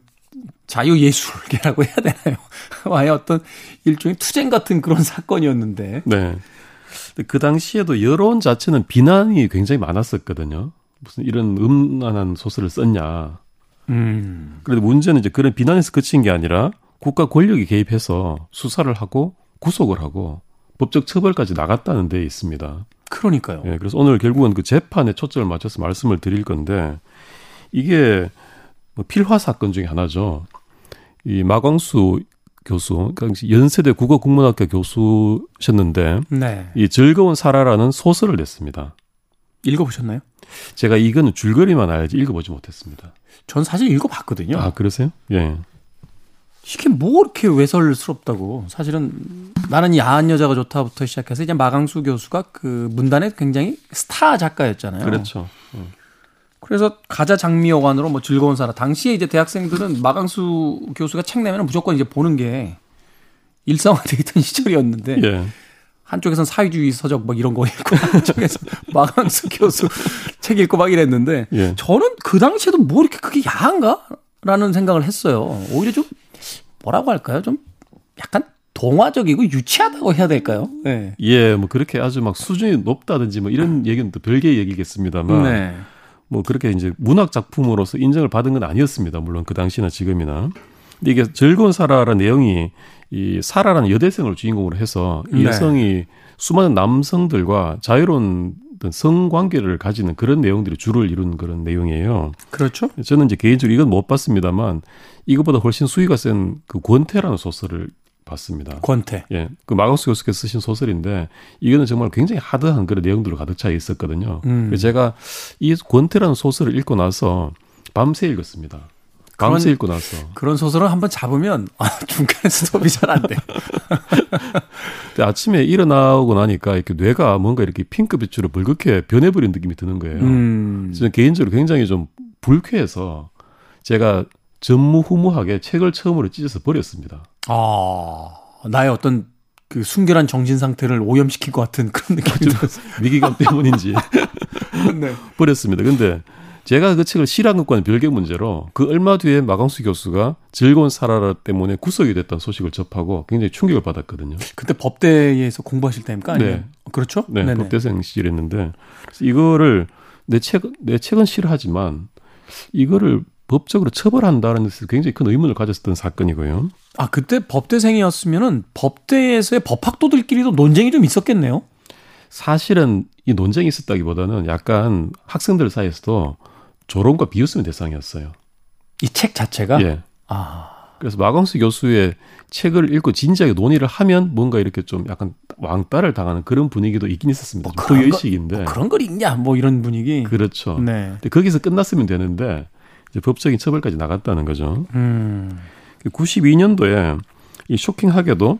자유 예술계라고 해야 되나요? 와의 어떤 일종의 투쟁 같은 그런 사건이었는데. 네. 그 당시에도 여론 자체는 비난이 굉장히 많았었거든요. 무슨 이런 음란한 소설을 썼냐. 음. 그런데 문제는 이제 그런 비난에서 그친 게 아니라 국가 권력이 개입해서 수사를 하고 구속을 하고 법적 처벌까지 나갔다는 데 있습니다. 그러니까요. 예, 그래서 오늘 결국은 그 재판에 초점을 맞춰서 말씀을 드릴 건데 이게 뭐 필화 사건 중에 하나죠. 이 마광수 교수, 그러니까 연세대 국어국문학교 교수셨는데 네. 이 즐거운 살아라는 소설을 냈습니다. 읽어보셨나요? 제가 이거는 줄거리만 알지 읽어보지 못했습니다. 전 사실 읽어봤거든요. 아 그러세요? 예. 이게 뭐 이렇게 외설스럽다고. 사실은 나는 야한 여자가 좋다부터 시작해서 이제 마강수 교수가 그 문단에 굉장히 스타 작가였잖아요. 그렇죠. 음. 그래서 가자 장미여관으로 뭐 즐거운 사람. 당시에 이제 대학생들은 마강수 교수가 책 내면 무조건 이제 보는 게 일상화되어 있던 시절이었는데 예. 한쪽에선 사회주의 서적 막 이런 거 읽고 한쪽에서 마강수 교수 책 읽고 막 이랬는데 예. 저는 그 당시에도 뭐 이렇게 그게 야한가라는 생각을 했어요. 오히려 좀 뭐라고 할까요? 좀 약간 동화적이고 유치하다고 해야 될까요? 네. 예, 뭐 그렇게 아주 막 수준이 높다든지 뭐 이런 얘기는 또 별개의 얘기겠습니다만 네. 뭐 그렇게 이제 문학 작품으로서 인정을 받은 건 아니었습니다. 물론 그 당시나 지금이나. 근데 이게 즐거운 사라라는 내용이 이 사라라는 여대생을 주인공으로 해서 이 네. 여성이 수많은 남성들과 자유로운 어떤 성관계를 가지는 그런 내용들이 주를 이룬 그런 내용이에요. 그렇죠. 저는 이제 개인적으로 이건 못 봤습니다만 이것보다 훨씬 수위가 센 그 권태라는 소설을 봤습니다. 권태. 예. 그 마강수 교수께서 쓰신 소설인데 이거는 정말 굉장히 하드한 그런 내용들로 가득 차 있었거든요. 음. 그래서 제가 이 권태라는 소설을 읽고 나서 밤새 읽었습니다. 밤새 읽고 나서. 그런 소설을 한번 잡으면 아, 중간에 스톱이 잘 안 돼. 아침에 일어나고 나니까 이렇게 뇌가 뭔가 이렇게 핑크빛으로 붉게 변해버린 느낌이 드는 거예요. 음. 저는 개인적으로 굉장히 좀 불쾌해서 제가 전무후무하게 책을 처음으로 찢어서 버렸습니다. 아, 나의 어떤 그 순결한 정신 상태를 오염시킨 것 같은 그런 느낌이. 위기감 때문인지 네. 버렸습니다. 근데 제가 그 책을 실한 것과는 별개 문제로 그 얼마 뒤에 마강수 교수가 즐거운 살아라 때문에 구속이 됐다는 소식을 접하고 굉장히 충격을 받았거든요. 그때 법대에서 공부하실 때입니까? 아니면? 네. 그렇죠? 네, 네네. 법대생 그래서 이거를 내 책, 내 책은 싫어하지만 이거를 법적으로 처벌한다는 데서 굉장히 큰 의문을 가졌던 사건이고요. 아, 그때 법대생이었으면은 법대에서의 법학도들끼리도 논쟁이 좀 있었겠네요. 사실은 이 논쟁이 있었다기보다는 약간 학생들 사이에서도 조롱과 비웃음의 대상이었어요. 이 책 자체가? 예. 아. 그래서 마광수 교수의 책을 읽고 진지하게 논의를 하면 뭔가 이렇게 좀 약간 왕따를 당하는 그런 분위기도 있긴 있었습니다. 뭐 그런 의식인데. 뭐 그런 걸 읽냐? 뭐 이런 분위기. 그렇죠. 네. 근데 거기서 끝났으면 되는데 법적인 처벌까지 나갔다는 거죠. 음. 92년도에 이 쇼킹하게도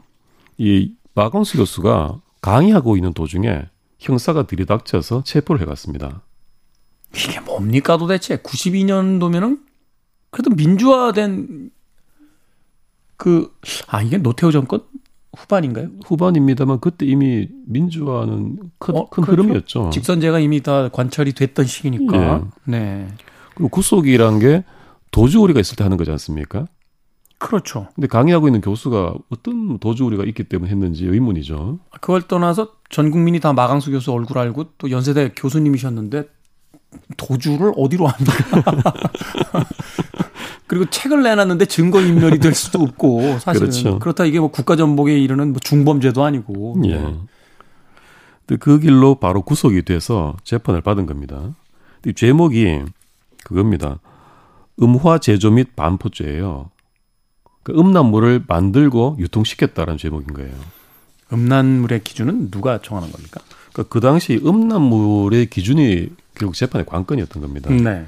이 마건수 교수가 강의하고 있는 도중에 형사가 들이닥쳐서 체포를 해갔습니다. 이게 뭡니까 도대체? 92년도면은 그래도 민주화된 그, 아, 이게 노태우 정권? 후반인가요? 후반입니다만 그때 이미 민주화는 큰, 어, 큰? 흐름이었죠. 직선제가 이미 다 관철이 됐던 시기니까. 네. 네. 그리고 구속이란 게 도주우리가 있을 때 하는 거지 않습니까? 그렇죠. 근데 강의하고 있는 교수가 어떤 도주우리가 있기 때문에 했는지 의문이죠. 그걸 떠나서 전 국민이 다 마강수 교수 얼굴 알고 또 연세대 교수님이셨는데 도주를 어디로 합니까? 그리고 책을 내놨는데 증거 인멸이 될 수도 없고 사실은 그렇죠. 그렇다 이게 뭐 국가 전복에 이르는 뭐 중범죄도 아니고. 예. 그 길로 바로 구속이 돼서 재판을 받은 겁니다. 제목이 그겁니다. 음화 제조 및 반포죄예요. 그 음란물을 만들고 유통시켰다라는 제목인 거예요. 음란물의 기준은 누가 정하는 겁니까? 그러니까 그 당시 음란물의 기준이 결국 재판의 관건이었던 겁니다. 네.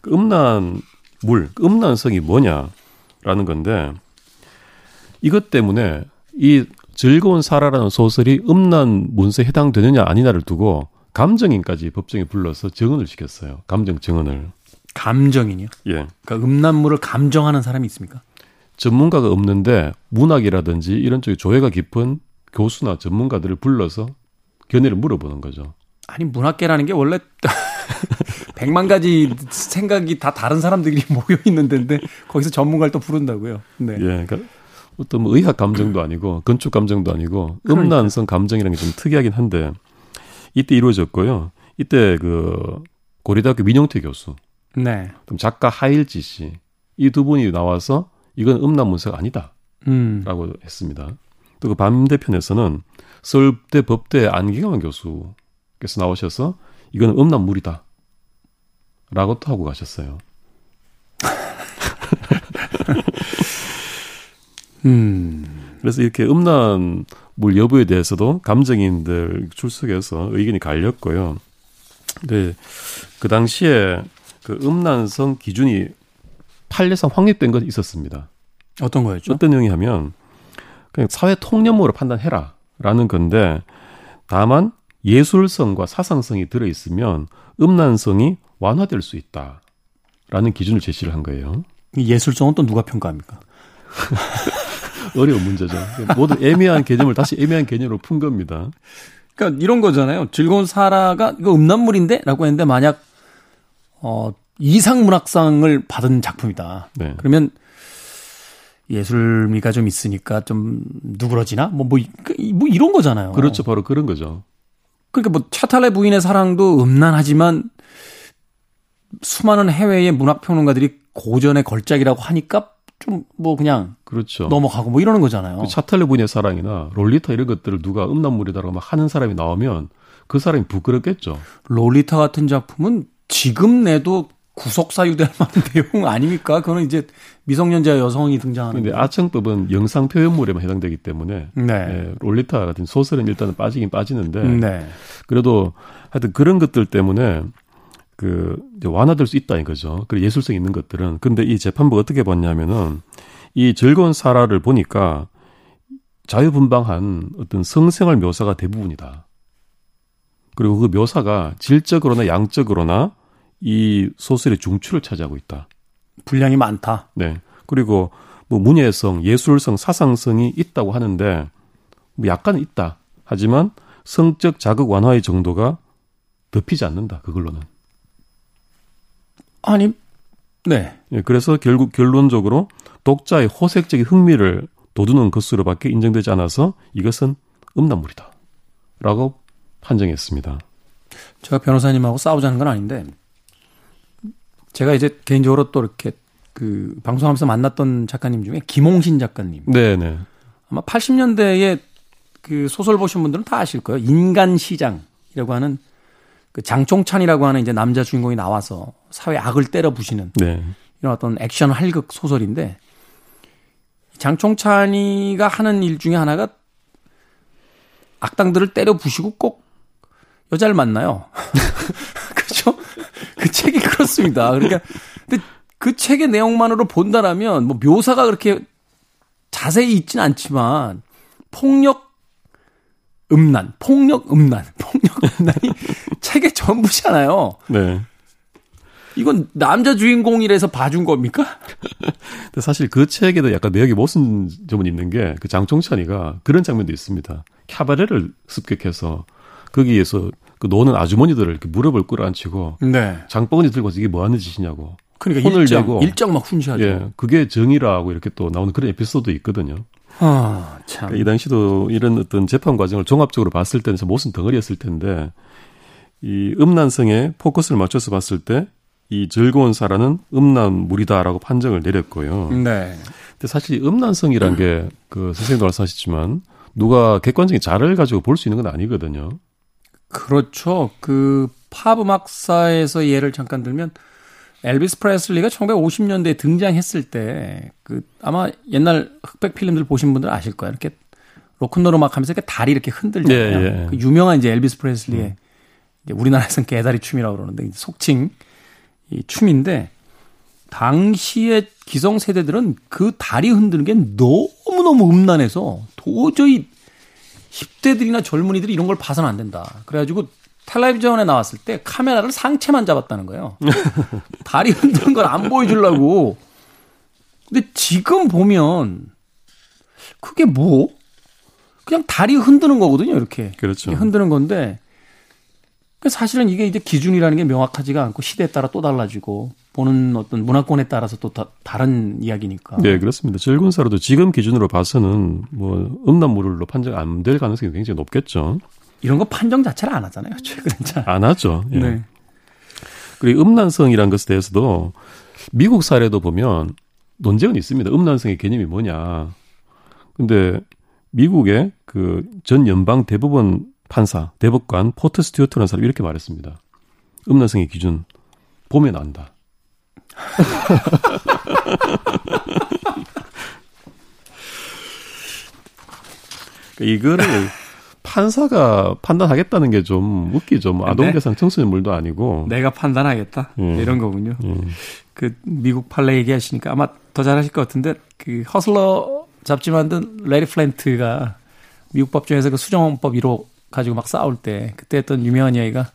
그 음란물, 그 음란성이 뭐냐라는 건데 이것 때문에 이 즐거운 사라라는 소설이 음란 문서에 해당되느냐 아니냐를 두고 감정인까지 법정에 불러서 증언을 시켰어요. 감정 증언을. 감정인이요? 예. 그러니까 음란물을 감정하는 사람이 있습니까? 전문가가 없는데 문학이라든지 이런 쪽에 조예가 깊은 교수나 전문가들을 불러서 견해를 물어보는 거죠. 아니 문학계라는 게 원래 백만 가지 생각이 다 다른 사람들이 모여 있는 데인데 거기서 전문가를 또 부른다고요. 네. 예, 그러니까 어떤 뭐 의학 감정도 아니고 건축 감정도 아니고 음란성 감정이라는 게 좀 특이하긴 한데 이때 이루어졌고요. 이때 그 고려대학교 민용태 교수, 네. 작가 하일지 씨 이 두 분이 나와서 이건 음란 문서가 아니다라고 음. 했습니다. 또 그 반대편에서는 서울대 법대 안기광 교수께서 나오셔서 이거는 음란물이다. 라고 또 하고 가셨어요. 음. 그래서 이렇게 음란물 여부에 대해서도 감정인들 출석해서 의견이 갈렸고요. 근데 그 당시에 그 음란성 기준이 판례상 확립된 건 있었습니다. 어떤 거였죠? 어떤 내용이 하면 그냥 사회 통념으로 판단해라라는 건데 다만 예술성과 사상성이 들어 있으면 음란성이 완화될 수 있다라는 기준을 제시를 한 거예요. 예술성은 또 누가 평가합니까? 어려운 문제죠. 모두 애매한 개념을 다시 애매한 개념으로 푼 겁니다. 그러니까 이런 거잖아요. 즐거운 사라가 이거 음란물인데라고 했는데 만약 어 이상 문학상을 받은 작품이다. 네. 그러면 예술미가 좀 있으니까 좀 누그러지나? 뭐, 뭐, 그, 뭐 이런 거잖아요. 그렇죠. 바로 그런 거죠. 그러니까 뭐 차탈레 부인의 사랑도 음란하지만 수많은 해외의 문학평론가들이 고전의 걸작이라고 하니까 좀 뭐 그냥 그렇죠. 넘어가고 뭐 이러는 거잖아요. 그 차탈레 부인의 사랑이나 롤리타 이런 것들을 누가 음란물이다라고 막 하는 사람이 나오면 그 사람이 부끄럽겠죠. 롤리타 같은 작품은 지금 내도 구속 사유될 만한 내용 아닙니까? 그거는 이제 미성년자 여성이 등장하는. 근데 아청법은 영상 표현물에만 해당되기 때문에 네. 예, 롤리타 같은 소설은 일단은 빠지긴 빠지는데 네. 그래도 하여튼 그런 것들 때문에 그 완화될 수 있다 이거죠. 그리고 예술성 있는 것들은 근데 이 재판부가 어떻게 봤냐면은 이 즐거운 사라를 보니까 자유분방한 어떤 성생활 묘사가 대부분이다. 그리고 그 묘사가 질적으로나 양적으로나 이 소설의 중추를 차지하고 있다. 분량이 많다. 네. 그리고 뭐 문예성, 예술성, 사상성이 있다고 하는데 뭐 약간은 있다. 하지만 성적 자극 완화의 정도가 덮이지 않는다. 그걸로는. 아니, 네. 예, 그래서 결국 결론적으로 독자의 호색적인 흥미를 돋우는 것으로밖에 인정되지 않아서 이것은 음란물이다. 라고 판정했습니다. 제가 변호사님하고 싸우자는 건 아닌데 제가 이제 개인적으로 또 이렇게 그 방송하면서 만났던 작가님 중에 김홍신 작가님. 네네. 아마 80년대에 그 소설 보신 분들은 다 아실 거예요. 인간 시장이라고 하는 그 장총찬이라고 하는 이제 남자 주인공이 나와서 사회 악을 때려 부시는 네. 이런 어떤 액션 활극 소설인데 장총찬이가 하는 일 중에 하나가 악당들을 때려 부시고 꼭 여자를 만나요. 그 그렇습니다. 그러니까 근데 그 책의 내용만으로 본다라면 뭐 묘사가 그렇게 자세히 있지는 않지만 폭력 음란, 폭력 음란, 폭력 음란이 책의 전부잖아요. 네. 이건 남자 주인공이라서 봐준 겁니까? 근데 사실 그 책에도 약간 내역이 못 쓴 점은 있는 게 그 장총찬이가 그런 장면도 있습니다. 캬바레를 습격해서 거기에서 그 노는 아주머니들을 이렇게 무릎을 끌어안치고 네. 장바구니 들고 이게 뭐 하는 짓이냐고. 그러니까 혼을 일장, 내고 일장 막 훈시하죠. 예, 그게 정의라고 이렇게 또 나오는 그런 에피소드 있거든요. 아, 참. 그러니까 이 당시도 이런 어떤 재판 과정을 종합적으로 봤을 때는 못은 덩어리였을 텐데 이 음란성에 포커스를 맞춰서 봤을 때 이 즐거운 사라는 음란물이다라고 판정을 내렸고요. 네. 근데 사실 음란성이란 게그 선생님도 말씀하셨지만 누가 객관적인 자를 가지고 볼 수 있는 건 아니거든요. 그렇죠. 그 팝 음악사에서 예를 잠깐 들면 엘비스 프레슬리가 1950년대에 등장했을 때 그 아마 옛날 흑백 필름들 보신 분들 아실 거예요. 이렇게 로큰롤 음악 하면서 이렇게 다리 이렇게 흔들잖아요. 예, 예. 그 유명한 이제 엘비스 프레슬리의 음. 이제 우리나라에서는 개다리 춤이라고 그러는데 속칭 이 춤인데 당시의 기성 세대들은 그 다리 흔드는 게 너무너무 음란해서 도저히 10대들이나 젊은이들이 이런 걸 봐서는 안 된다. 그래가지고 텔레비전에 나왔을 때 카메라를 상체만 잡았다는 거예요. 다리 흔드는 걸 안 보여주려고. 근데 지금 보면 그게 뭐? 그냥 다리 흔드는 거거든요, 이렇게. 그렇죠. 흔드는 건데 그 사실은 이게 이제 기준이라는 게 명확하지가 않고 시대에 따라 또 달라지고 보는 어떤 문화권에 따라서 또 다, 다른 이야기니까. 네, 그렇습니다. 즐군사로도 지금 기준으로 봐서는 뭐 음란물로 판정 안 될 가능성이 굉장히 높겠죠. 이런 거 판정 자체를 안 하잖아요. 최근에 잘. 안 하죠. 예. 네. 그리고 음란성이라는 것에 대해서도 미국 사례도 보면 논쟁은 있습니다. 음란성의 개념이 뭐냐. 근데 미국의 그 전 연방 대법원 판사, 대법관 포트 스튜어트라는 사람이 이렇게 말했습니다. 음란성의 기준 보면 안다. 이거를 판사가 판단하겠다는 게 좀 웃기죠. 뭐 아동계산 청소년물도 아니고. 내가 판단하겠다. 음. 이런 거군요. 음. 그 미국 판례 얘기하시니까 아마 더 잘하실 것 같은데 그 허슬러 잡지 만든 레리 플랜트가 미국 법정에서 그 수정법 1호 가지고 막 싸울 때 그때 했던 유명한 이야기가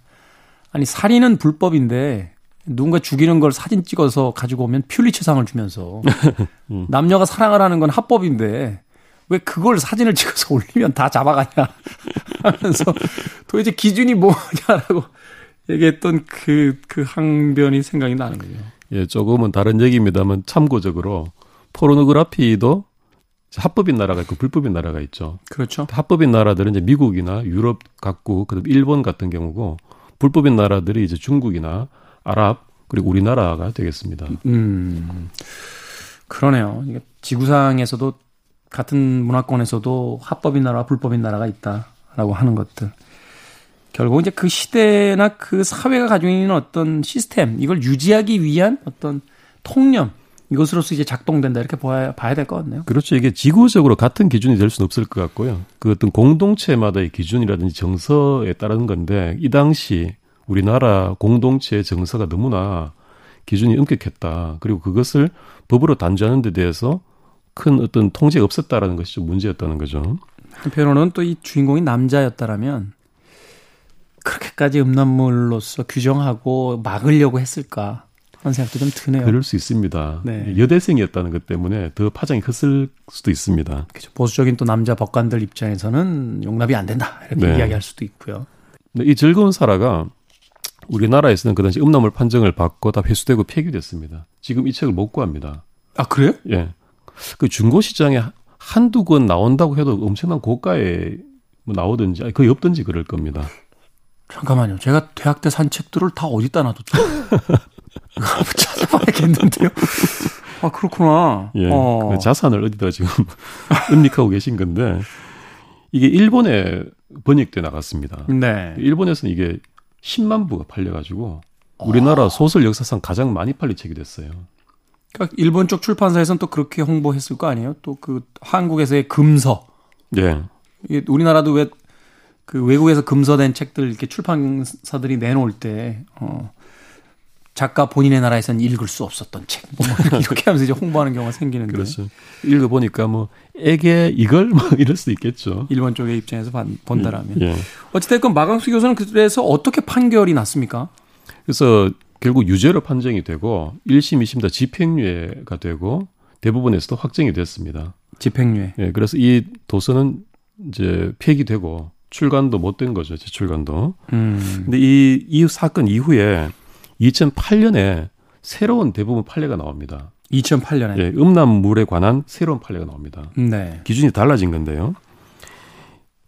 아니 살인은 불법인데 누군가 죽이는 걸 사진 찍어서 가지고 오면 퓰리처상을 주면서 음. 남녀가 사랑을 하는 건 합법인데 왜 그걸 사진을 찍어서 올리면 다 잡아가냐 하면서 도대체 기준이 뭐냐라고 얘기했던 그, 그 항변이 생각이 나는 거죠. 예, 조금은 다른 얘기입니다만 참고적으로 포르노그라피도 합법인 나라가 있고 불법인 나라가 있죠. 그렇죠. 합법인 나라들은 이제 미국이나 유럽 같고 그다음 일본 같은 경우고 불법인 나라들이 이제 중국이나 아랍 그리고 우리나라가 되겠습니다. 음. 그러네요. 이게 지구상에서도 같은 문화권에서도 합법인 나라와 불법인 나라가 있다라고 하는 것들. 결국 이제 그 시대나 그 사회가 가지고 있는 어떤 시스템, 이걸 유지하기 위한 어떤 통념, 이것으로서 이제 작동된다 이렇게 봐야, 봐야 될 것 같네요. 그렇죠. 이게 지구적으로 같은 기준이 될 수는 없을 것 같고요. 그 어떤 공동체마다의 기준이라든지 정서에 따른 건데 이 당시 우리나라 공동체의 정서가 너무나 기준이 엄격했다. 그리고 그것을 법으로 단죄하는 데 대해서 큰 어떤 통제가 없었다라는 것이 좀 문제였다는 거죠. 한편으로는 또 이 주인공이 남자였다라면 그렇게까지 음란물로서 규정하고 막으려고 했을까 하는 생각도 좀 드네요. 그럴 수 있습니다. 네. 여대생이었다는 것 때문에 더 파장이 컸을 수도 있습니다. 그렇죠. 보수적인 또 남자 법관들 입장에서는 용납이 안 된다 이렇게 네. 이야기할 수도 있고요. 이 즐거운 사라가 우리나라에서는 그 당시 음란물 판정을 받고 다 회수되고 폐기됐습니다. 지금 이 책을 못 구합니다. 아 그래요? 예. 그 중고 시장에 한두 권 나온다고 해도 엄청난 고가에 뭐 나오든지 거의 없든지 그럴 겁니다. 잠깐만요. 제가 대학 때 산 책들을 다 어디다 놔뒀죠? 찾아봐야겠는데요. 아 그렇구나. 예, 어. 그 자산을 어디다 지금 은닉하고 계신 건데 이게 일본에 번역돼 나갔습니다. 네. 일본에서는 이게 10만 부가 팔려가지고 우리나라 어. 소설 역사상 가장 많이 팔린 책이 됐어요. 그러니까 일본 쪽 출판사에서는 또 그렇게 홍보했을 거 아니에요? 또 그 한국에서의 금서. 예. 우리나라도 왜 그 외국에서 금서된 책들 이렇게 출판사들이 내놓을 때, 어, 작가 본인의 나라에서는 읽을 수 없었던 책. 뭐 이렇게 하면서 이제 홍보하는 경우가 생기는데. 그렇죠. 읽어 보니까 뭐, 에게 이걸? 뭐 이럴 수도 있겠죠. 일본 쪽의 입장에서 본다라면. 예. 어찌됐건 마강수 교수는 그래서 어떻게 판결이 났습니까? 그래서 결국 유죄로 판정이 되고 1심, 2심 다 집행유예가 되고 대부분에서도 확정이 됐습니다. 집행유예. 예, 그래서 이 도서는 이제 폐기되고 출간도 못 된 거죠. 재출간도. 음. 근데 이, 이 사건 이후에 2008년에 새로운 대부분 판례가 나옵니다. 2008년에. 예, 음란물에 관한 새로운 판례가 나옵니다. 네. 기준이 달라진 건데요.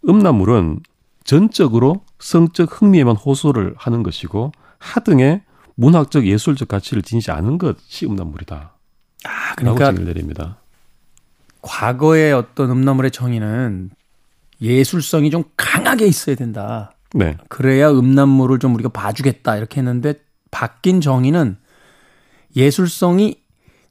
음란물은 전적으로 성적 흥미에만 호소를 하는 것이고 하등의 문학적 예술적 가치를 지니지 않은 것이 음란물이다. 아, 그러니까 내립니다. 과거의 어떤 음란물의 정의는 예술성이 좀 강하게 있어야 된다. 네. 그래야 음란물을 좀 우리가 봐주겠다 이렇게 했는데 바뀐 정의는 예술성이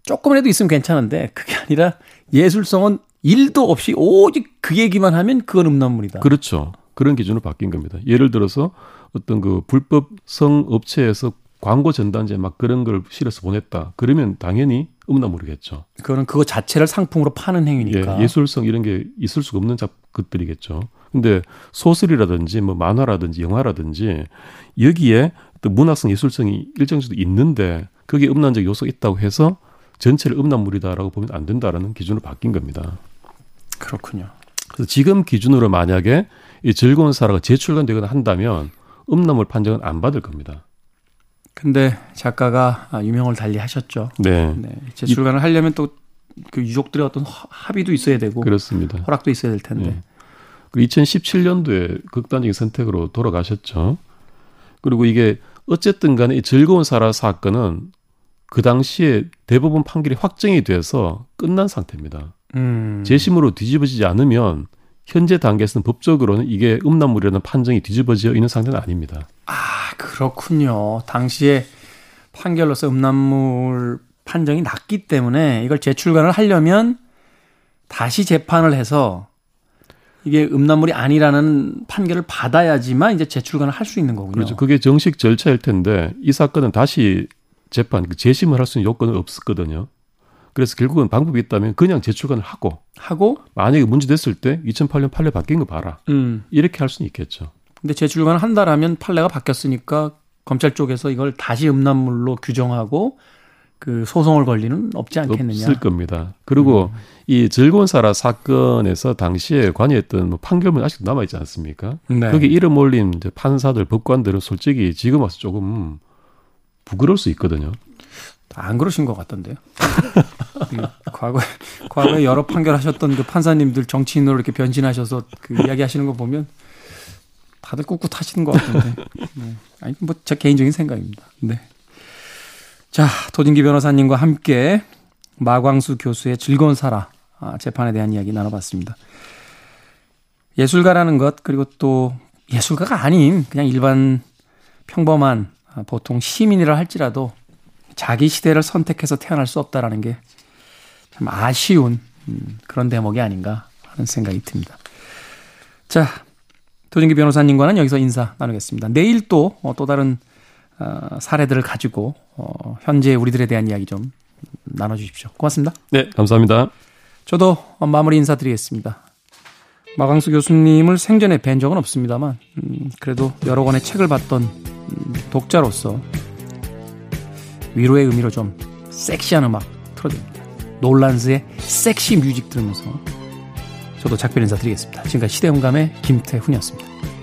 조금이라도 있으면 괜찮은데 그게 아니라 예술성은 일도 없이 오직 그 얘기만 하면 그건 음란물이다. 그렇죠. 그런 기준으로 바뀐 겁니다. 예를 들어서 어떤 그 불법 성 업체에서 광고 전단지에 막 그런 걸 실어서 보냈다. 그러면 당연히 음란물이겠죠. 그거는 그거 자체를 상품으로 파는 행위니까. 예, 예술성 이런 게 있을 수가 없는 것들이겠죠. 근데 소설이라든지 뭐 만화라든지 영화라든지 여기에 또 문학성 예술성이 일정 정도 있는데 거기에 음란적 요소가 있다고 해서 전체를 음란물이다라고 보면 안 된다라는 기준으로 바뀐 겁니다. 그렇군요. 그래서 지금 기준으로 만약에 이 즐거운 사라가 재출간되거나 한다면 음란물 판정은 안 받을 겁니다. 근데 작가가 아, 유명을 달리 하셨죠. 네. 네. 재출간을 하려면 또 그 유족들의 어떤 합의도 있어야 되고 그렇습니다. 허락도 있어야 될 텐데. 네. 그리고 2017년도에 극단적인 선택으로 돌아가셨죠. 그리고 이게 어쨌든 간에 이 즐거운 사라 사건은 그 당시에 대부분 판결이 확정이 돼서 끝난 상태입니다. 음. 재심으로 뒤집어지지 않으면 현재 단계에서는 법적으로는 이게 음란물이라는 판정이 뒤집어져 있는 상태는 아닙니다. 아, 그렇군요. 당시에 판결로서 음란물 판정이 났기 때문에 이걸 재출간을 하려면 다시 재판을 해서 이게 음란물이 아니라는 판결을 받아야지만 이제 재출간을 할 수 있는 거군요. 그렇죠. 그게 정식 절차일 텐데 이 사건은 다시 재판, 그 재심을 할 수 있는 요건은 없었거든요. 그래서 결국은 방법이 있다면 그냥 재출간을 하고 하고 만약에 문제 됐을 때 2008년 판례 바뀐 거 봐라. 음. 이렇게 할 수는 있겠죠. 근데 재출간을 한다라면 판례가 바뀌었으니까 검찰 쪽에서 이걸 다시 음란물로 규정하고 그 소송을 걸리는 없지 않겠느냐. 없을 겁니다. 그리고 음. 이 즐거운 사라 사건에서 당시에 관여했던 뭐 판결문 아직도 남아 있지 않습니까? 네. 거기 이름 올린 판사들, 법관들은 솔직히 지금 와서 조금 부끄러울 수 있거든요. 안 그러신 것 같던데요. 과거 과거에 여러 판결하셨던 그 판사님들 정치인으로 이렇게 변신하셔서 그 이야기 하시는 거 보면 다들 꿋꿋하시는 것 같은데. 네. 아니 뭐 제 개인적인 생각입니다. 네. 자 도진기 변호사님과 함께 마광수 교수의 즐거운 살아 아, 재판에 대한 이야기 나눠봤습니다. 예술가라는 것 그리고 또 예술가가 아닌 그냥 일반 평범한 아, 보통 시민이라 할지라도 자기 시대를 선택해서 태어날 수 없다라는 게 참 아쉬운 음, 그런 대목이 아닌가 하는 생각이 듭니다. 자, 도진기 변호사님과는 여기서 인사 나누겠습니다. 내일 또또 어, 또 다른 어, 사례들을 가지고 어, 현재 우리들에 대한 이야기 좀 나눠주십시오. 고맙습니다. 네, 감사합니다. 저도 마무리 인사드리겠습니다. 마광수 교수님을 생전에 뵌 적은 없습니다만 음, 그래도 여러 권의 책을 봤던 음, 독자로서 위로의 의미로 좀 섹시한 음악 틀어드립니다. 놀란스의 섹시 뮤직 들으면서 저도 작별 인사드리겠습니다. 지금까지 시대음감의 김태훈이었습니다.